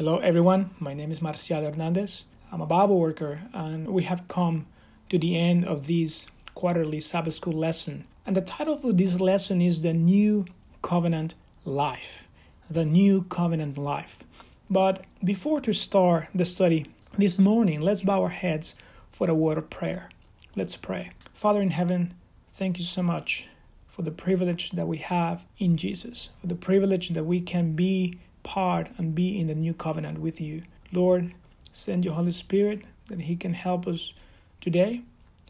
Hello, everyone. My name is Marcial Hernandez. I'm a Bible worker, and we have come to the end of this quarterly Sabbath school lesson. And the title for this lesson is The New Covenant Life. The New Covenant Life. But before to start the study this morning, let's bow our heads for a word of prayer. Let's pray. Father in heaven, thank you so much for the privilege that we have in Jesus, for the privilege that we can be part and be in the new covenant with you. Lord, send your Holy Spirit that He can help us today.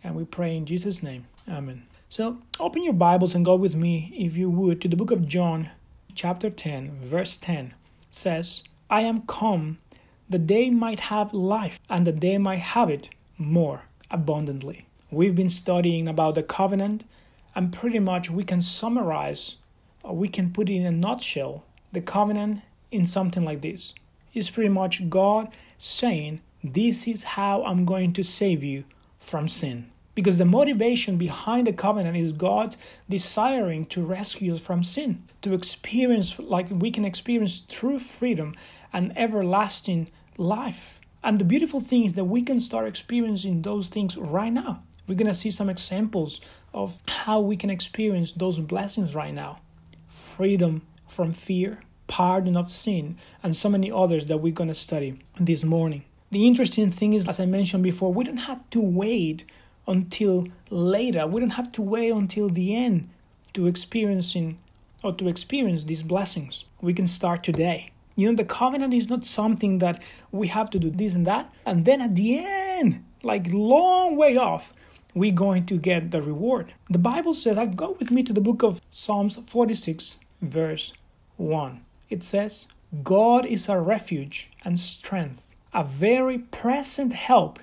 And we pray in Jesus' name. Amen. So open your Bibles and go with me, if you would, to the book of John, chapter 10, verse 10. It says, I am come that they might have life and that they might have it more abundantly. We've been studying about the covenant, and pretty much we can summarize, or we can put in a nutshell, the covenant in something like this. It's pretty much God saying, This is how I'm going to save you from sin. Because the motivation behind the covenant is God desiring to rescue us from sin, to experience, like we can experience true freedom and everlasting life. And the beautiful thing is that we can start experiencing those things right now. We're going to see some examples of how we can experience those blessings right now freedom from fear, pardon of sin, and so many others that we're going to study this morning. The interesting thing is, as I mentioned before, we don't have to wait until later. We don't have to wait until the end to experiencing or to experience these blessings. We can start today. You know, the covenant is not something that we have to do this and that, and then at the end, like long way off, we're going to get the reward. The Bible says, I go with me to the book of Psalms 46, verse 1 it says, God is our refuge and strength, a very present help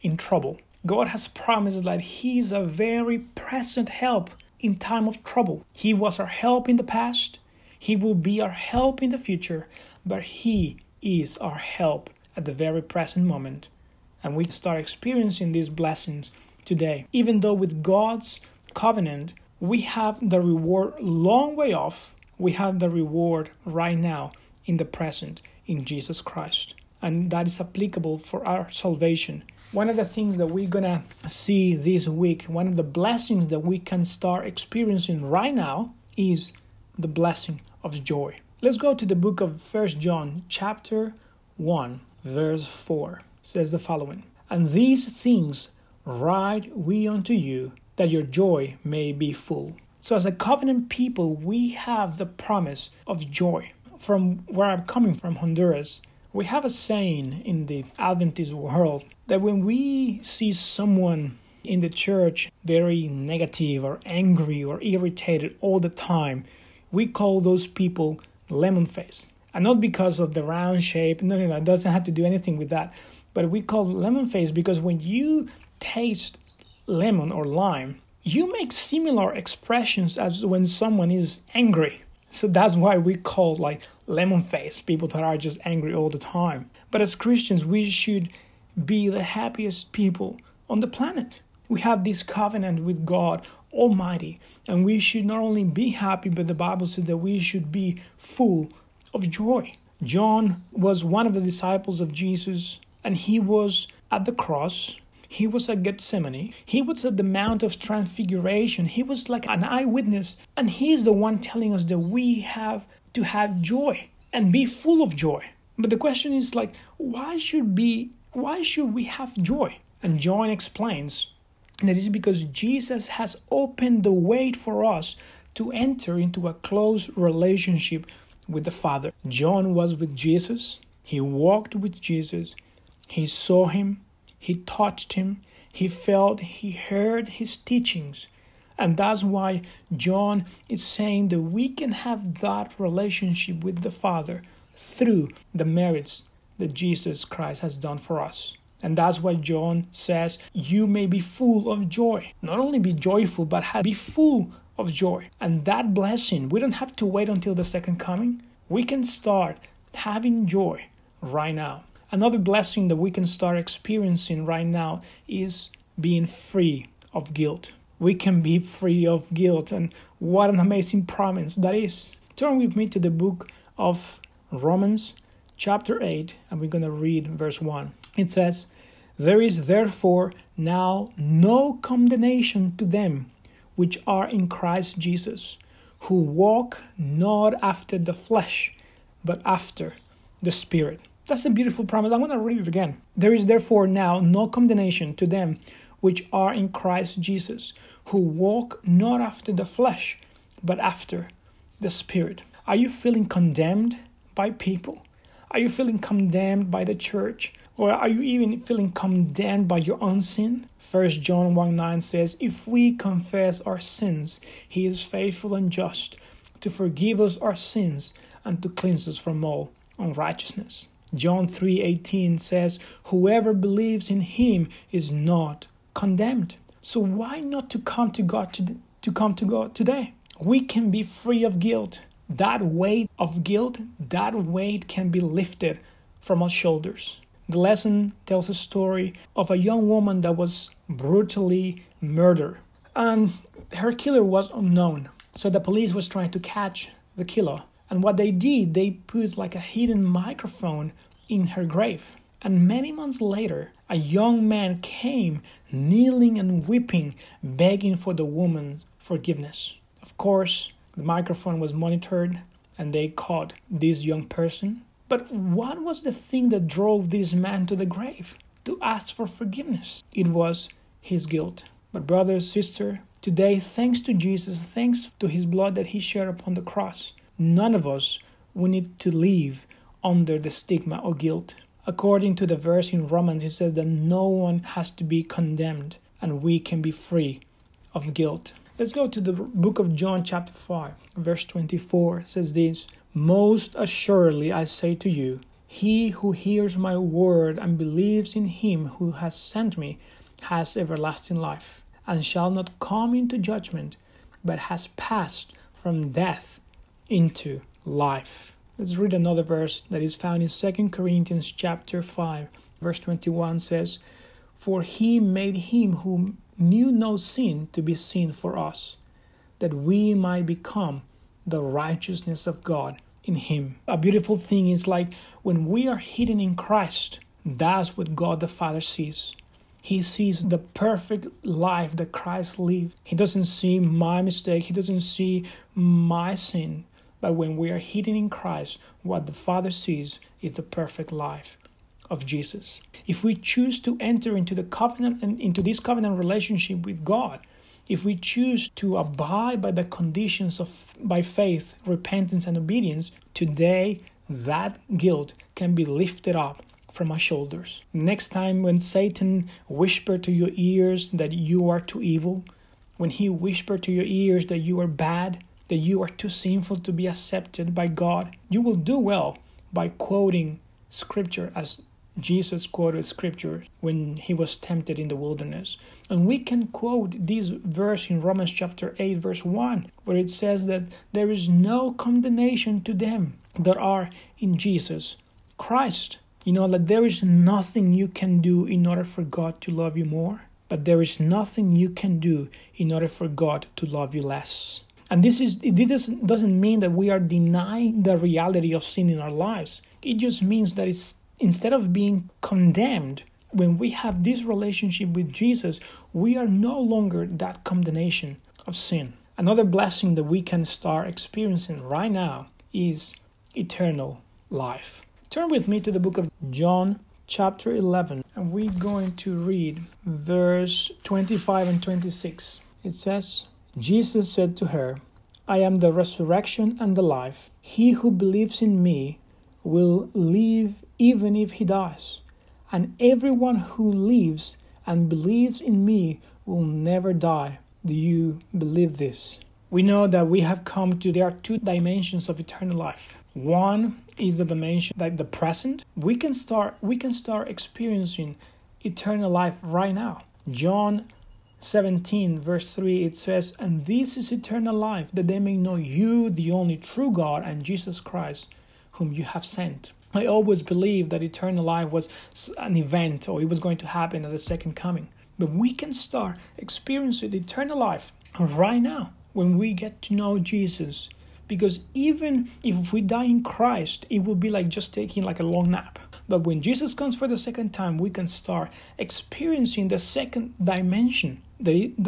in trouble. God has promised that He is a very present help in time of trouble. He was our help in the past, He will be our help in the future, but He is our help at the very present moment. And we start experiencing these blessings today. Even though with God's covenant, we have the reward long way off, we have the reward right now in the present in Jesus Christ. And that is applicable for our salvation. One of the things that we're going to see this week, one of the blessings that we can start experiencing right now is the blessing of joy. Let's go to the book of First John, chapter 1, verse 4. It says the following And these things write we unto you, that your joy may be full. So, as a covenant people, we have the promise of joy. From where I'm coming from, Honduras, we have a saying in the Adventist world that when we see someone in the church very negative or angry or irritated all the time, we call those people lemon face. And not because of the round shape, no, no, no, it doesn't have to do anything with that. But we call lemon face because when you taste lemon or lime, you make similar expressions as when someone is angry. So that's why we call like lemon face people that are just angry all the time. But as Christians, we should be the happiest people on the planet. We have this covenant with God Almighty, and we should not only be happy, but the Bible says that we should be full of joy. John was one of the disciples of Jesus, and he was at the cross he was at Gethsemane. He was at the Mount of Transfiguration. He was like an eyewitness. And he's the one telling us that we have to have joy and be full of joy. But the question is like, why should be why should we have joy? And John explains that is because Jesus has opened the way for us to enter into a close relationship with the Father. John was with Jesus, he walked with Jesus, he saw him, he touched him, he felt, he heard his teachings. And that's why John is saying that we can have that relationship with the Father through the merits that Jesus Christ has done for us. And that's why John says, You may be full of joy. Not only be joyful, but be full of joy. And that blessing, we don't have to wait until the second coming. We can start having joy right now. Another blessing that we can start experiencing right now is being free of guilt. We can be free of guilt, and what an amazing promise that is. Turn with me to the book of Romans, chapter 8, and we're going to read verse 1. It says, There is therefore now no condemnation to them which are in Christ Jesus, who walk not after the flesh, but after the Spirit. That's a beautiful promise. I'm going to read it again. There is therefore now no condemnation to them which are in Christ Jesus, who walk not after the flesh, but after the Spirit. Are you feeling condemned by people? Are you feeling condemned by the church? Or are you even feeling condemned by your own sin? 1 John 1 9 says, If we confess our sins, he is faithful and just to forgive us our sins and to cleanse us from all unrighteousness. John 3:18 says, "Whoever believes in him is not condemned." So why not to come to God to, to come to God today? We can be free of guilt. That weight of guilt, that weight can be lifted from our shoulders. The lesson tells a story of a young woman that was brutally murdered, and her killer was unknown. So the police was trying to catch the killer. And what they did, they put like a hidden microphone in her grave. And many months later, a young man came kneeling and weeping, begging for the woman's forgiveness. Of course, the microphone was monitored and they caught this young person. But what was the thing that drove this man to the grave? To ask for forgiveness. It was his guilt. But, brother, sister, today, thanks to Jesus, thanks to his blood that he shed upon the cross, none of us will need to live under the stigma of guilt. According to the verse in Romans, it says that no one has to be condemned and we can be free of guilt. Let's go to the book of John, chapter 5, verse 24. It says this Most assuredly I say to you, he who hears my word and believes in him who has sent me has everlasting life, and shall not come into judgment, but has passed from death into life. Let's read another verse that is found in 2 Corinthians chapter 5 verse 21 says, "For he made him who knew no sin to be sin for us, that we might become the righteousness of God in him." A beautiful thing is like when we are hidden in Christ, that's what God the Father sees. He sees the perfect life that Christ lived. He doesn't see my mistake. He doesn't see my sin. But when we are hidden in Christ, what the Father sees is the perfect life of Jesus. If we choose to enter into the covenant and into this covenant relationship with God, if we choose to abide by the conditions of by faith, repentance and obedience, today that guilt can be lifted up from our shoulders. Next time when Satan whisper to your ears that you are too evil, when he whisper to your ears that you are bad, that you are too sinful to be accepted by God, you will do well by quoting scripture as Jesus quoted scripture when he was tempted in the wilderness. And we can quote this verse in Romans chapter 8, verse 1, where it says that there is no condemnation to them that are in Jesus Christ. You know that there is nothing you can do in order for God to love you more, but there is nothing you can do in order for God to love you less. And this is this doesn't mean that we are denying the reality of sin in our lives. It just means that it's instead of being condemned, when we have this relationship with Jesus, we are no longer that condemnation of sin. Another blessing that we can start experiencing right now is eternal life. Turn with me to the book of John, chapter 11, and we're going to read verse 25 and 26. It says, Jesus said to her, I am the resurrection and the life. He who believes in me will live even if he dies, and everyone who lives and believes in me will never die. Do you believe this? We know that we have come to there are two dimensions of eternal life. One is the dimension that the present. We can start we can start experiencing eternal life right now. John 17, verse 3, it says, And this is eternal life, that they may know you, the only true God, and Jesus Christ, whom you have sent. I always believed that eternal life was an event or it was going to happen at the second coming. But we can start experiencing eternal life right now when we get to know Jesus because even if we die in Christ, it will be like just taking like a long nap. But when Jesus comes for the second time, we can start experiencing the second dimension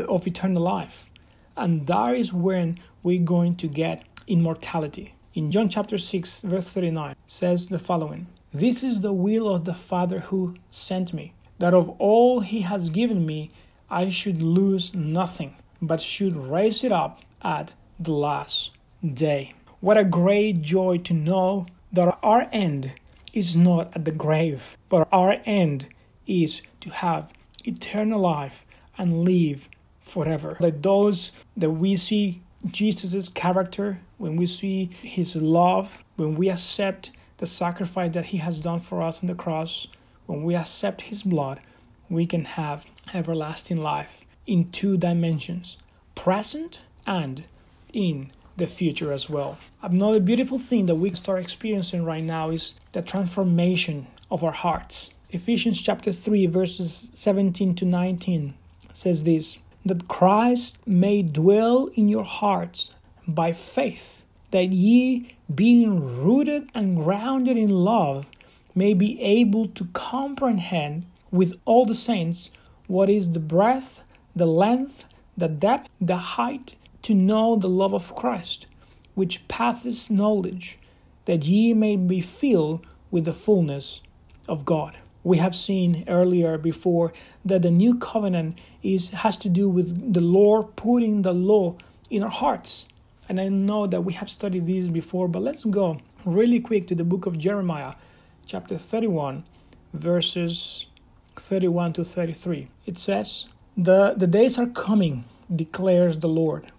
of eternal life. And that is when we're going to get immortality. In John chapter 6, verse 39, says the following This is the will of the Father who sent me, that of all he has given me, I should lose nothing, but should raise it up at the last day. What a great joy to know that our end is not at the grave, but our end is to have eternal life and live forever. Like those that we see Jesus' character, when we see his love, when we accept the sacrifice that he has done for us on the cross, when we accept his blood, we can have everlasting life in two dimensions present and in the future as well. Another beautiful thing that we start experiencing right now is the transformation of our hearts. Ephesians chapter 3 verses 17 to 19 says this that Christ may dwell in your hearts by faith that ye being rooted and grounded in love may be able to comprehend with all the saints what is the breadth, the length, the depth, the height to know the love of Christ, which passeth knowledge, that ye may be filled with the fullness of God. We have seen earlier before that the new covenant is has to do with the Lord putting the law in our hearts. And I know that we have studied these before, but let's go really quick to the book of Jeremiah, chapter 31, verses 31 to 33. It says, The, the days are coming, declares the Lord,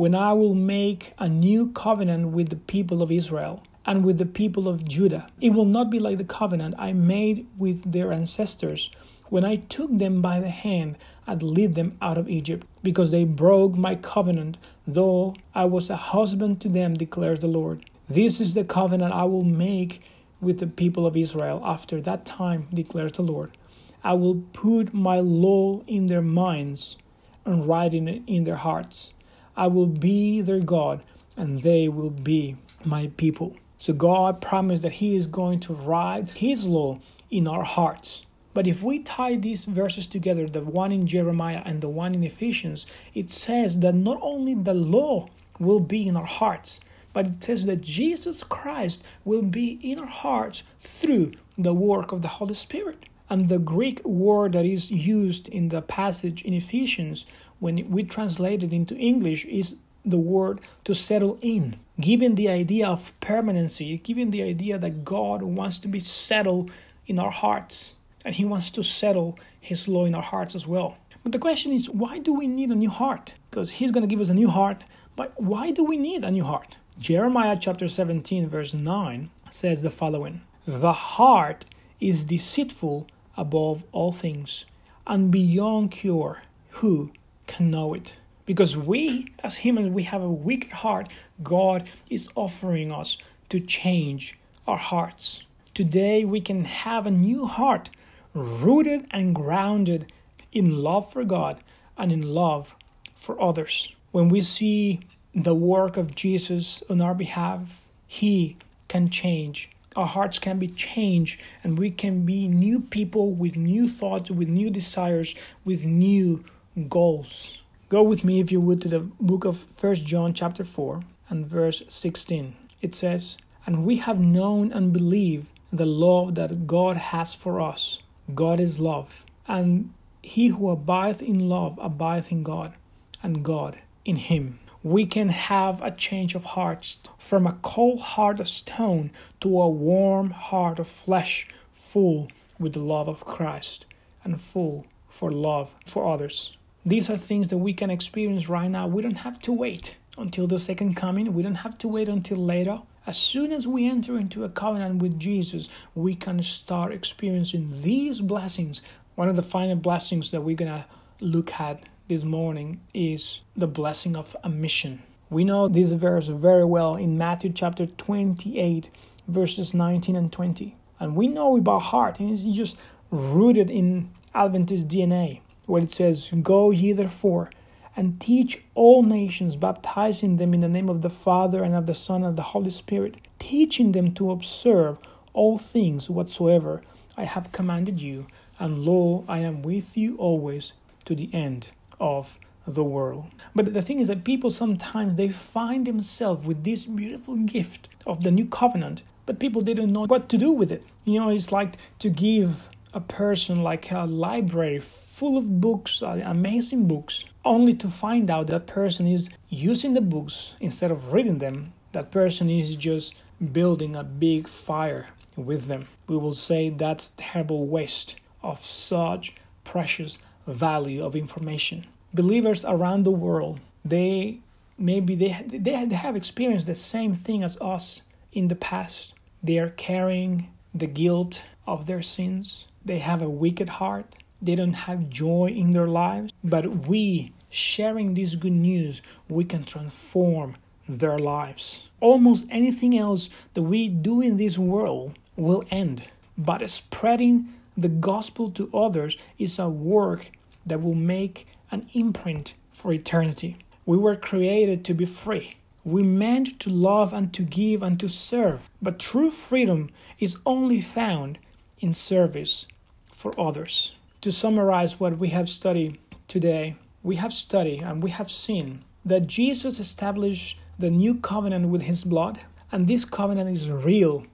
when I will make a new covenant with the people of Israel and with the people of Judah. It will not be like the covenant I made with their ancestors when I took them by the hand and led them out of Egypt, because they broke my covenant, though I was a husband to them, declares the Lord. This is the covenant I will make with the people of Israel after that time, declares the Lord. I will put my law in their minds and write it in their hearts. I will be their God, and they will be my people. So God promised that He is going to write His law in our hearts. But if we tie these verses together, the one in Jeremiah and the one in Ephesians, it says that not only the law will be in our hearts, but it says that Jesus Christ will be in our hearts through the work of the Holy Spirit. And the Greek word that is used in the passage in Ephesians when we translate it into English, is the word to settle in, giving the idea of permanency, giving the idea that God wants to be settled in our hearts, and He wants to settle His law in our hearts as well. But the question is, why do we need a new heart? Because He's going to give us a new heart, but why do we need a new heart? Jeremiah chapter 17, verse 9 says the following The heart is deceitful above all things and beyond cure. Who can know it. Because we, as humans, we have a wicked heart. God is offering us to change our hearts. Today, we can have a new heart rooted and grounded in love for God and in love for others. When we see the work of Jesus on our behalf, He can change. Our hearts can be changed, and we can be new people with new thoughts, with new desires, with new goals. Go with me, if you would, to the book of First John, chapter 4, and verse 16. It says, And we have known and believed the love that God has for us. God is love. And he who abideth in love abideth in God, and God in him. We can have a change of heart from a cold heart of stone to a warm heart of flesh, full with the love of Christ and full for love for others. These are things that we can experience right now. We don't have to wait until the second coming. We don't have to wait until later. As soon as we enter into a covenant with Jesus, we can start experiencing these blessings. One of the final blessings that we're going to look at this morning is the blessing of a mission. We know this verse very well in Matthew chapter 28, verses 19 and 20. And we know it by heart, and it's just rooted in Adventist DNA where it says, Go ye therefore and teach all nations, baptizing them in the name of the Father and of the Son and of the Holy Spirit, teaching them to observe all things whatsoever I have commanded you. And lo, I am with you always to the end of the world. But the thing is that people sometimes they find themselves with this beautiful gift of the new covenant, but people didn't know what to do with it. You know, it's like to give a person like a library full of books, uh, amazing books, only to find out that person is using the books instead of reading them. That person is just building a big fire with them. We will say that's a terrible waste of such precious value of information. Believers around the world, they maybe they they have experienced the same thing as us in the past. They are carrying the guilt of their sins. They have a wicked heart. They don't have joy in their lives. But we, sharing this good news, we can transform their lives. Almost anything else that we do in this world will end. But spreading the gospel to others is a work that will make an imprint for eternity. We were created to be free. We meant to love and to give and to serve. But true freedom is only found in service for others. To summarize what we have studied today, we have studied and we have seen that Jesus established the new covenant with his blood, and this covenant is real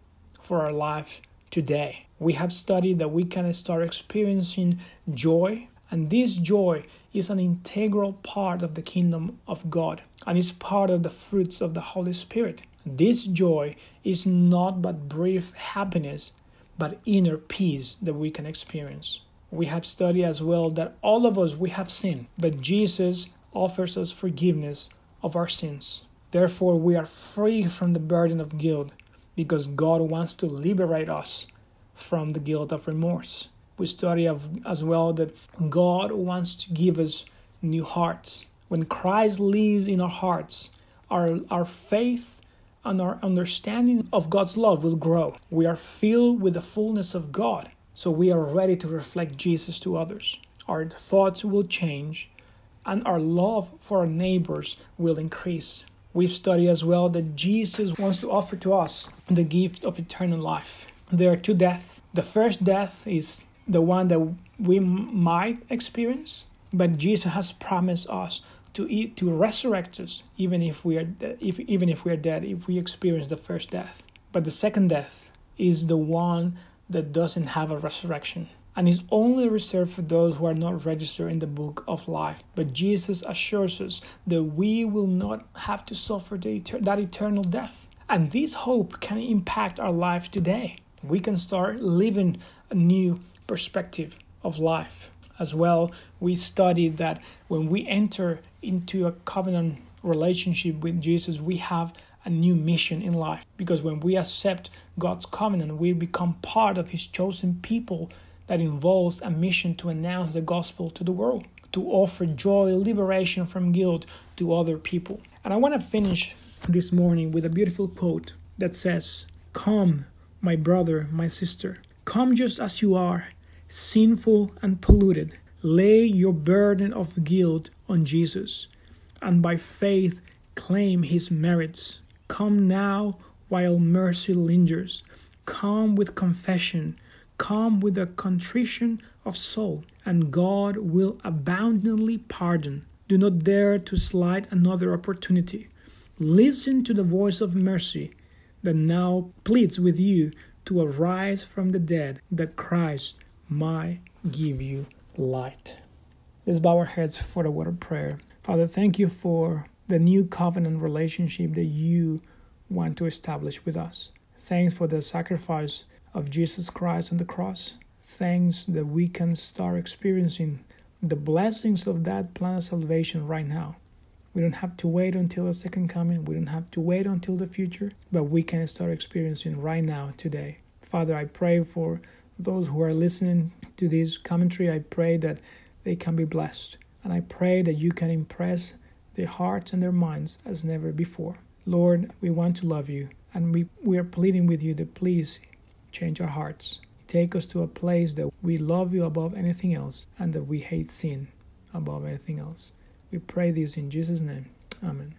for our life today. We have studied that we can start experiencing joy, and this joy is an integral part of the kingdom of God and is part of the fruits of the Holy Spirit. This joy is not but brief happiness, but inner peace that we can experience. We have studied as well that all of us we have sinned, but Jesus offers us forgiveness of our sins. Therefore, we are free from the burden of guilt because God wants to liberate us from the guilt of remorse. We study as well that God wants to give us new hearts. When Christ lives in our hearts, our, our faith and our understanding of God's love will grow. We are filled with the fullness of God, so we are ready to reflect Jesus to others. Our thoughts will change, and our love for our neighbors will increase. We've studied as well that Jesus wants to offer to us the gift of eternal life. There are two deaths. The first death is the one that we might experience, but Jesus has promised us to eat, to resurrect us even if we are if even if we are dead if we experience the first death. But the second death is the one that doesn't have a resurrection and is only reserved for those who are not registered in the book of life. But Jesus assures us that we will not have to suffer that eternal death. And this hope can impact our life today. We can start living a new perspective of life. As well, we studied that when we enter into a covenant relationship with Jesus, we have a new mission in life. Because when we accept God's covenant, we become part of His chosen people that involves a mission to announce the gospel to the world, to offer joy, liberation from guilt to other people. And I want to finish this morning with a beautiful quote that says, Come, my brother, my sister, come just as you are, sinful and polluted. Lay your burden of guilt on Jesus, and by faith claim his merits. Come now while mercy lingers. Come with confession Come with a contrition of soul, and God will abundantly pardon. Do not dare to slight another opportunity. Listen to the voice of mercy that now pleads with you to arise from the dead, that Christ might give you light. Let's bow our heads for the word of prayer. Father, thank you for the new covenant relationship that you want to establish with us. Thanks for the sacrifice of Jesus Christ on the cross. Thanks that we can start experiencing the blessings of that plan of salvation right now. We don't have to wait until the second coming. We don't have to wait until the future, but we can start experiencing right now, today. Father, I pray for those who are listening to this commentary. I pray that they can be blessed. And I pray that you can impress their hearts and their minds as never before. Lord, we want to love you, and we, we are pleading with you that please change our hearts. Take us to a place that we love you above anything else and that we hate sin above anything else. We pray this in Jesus' name. Amen.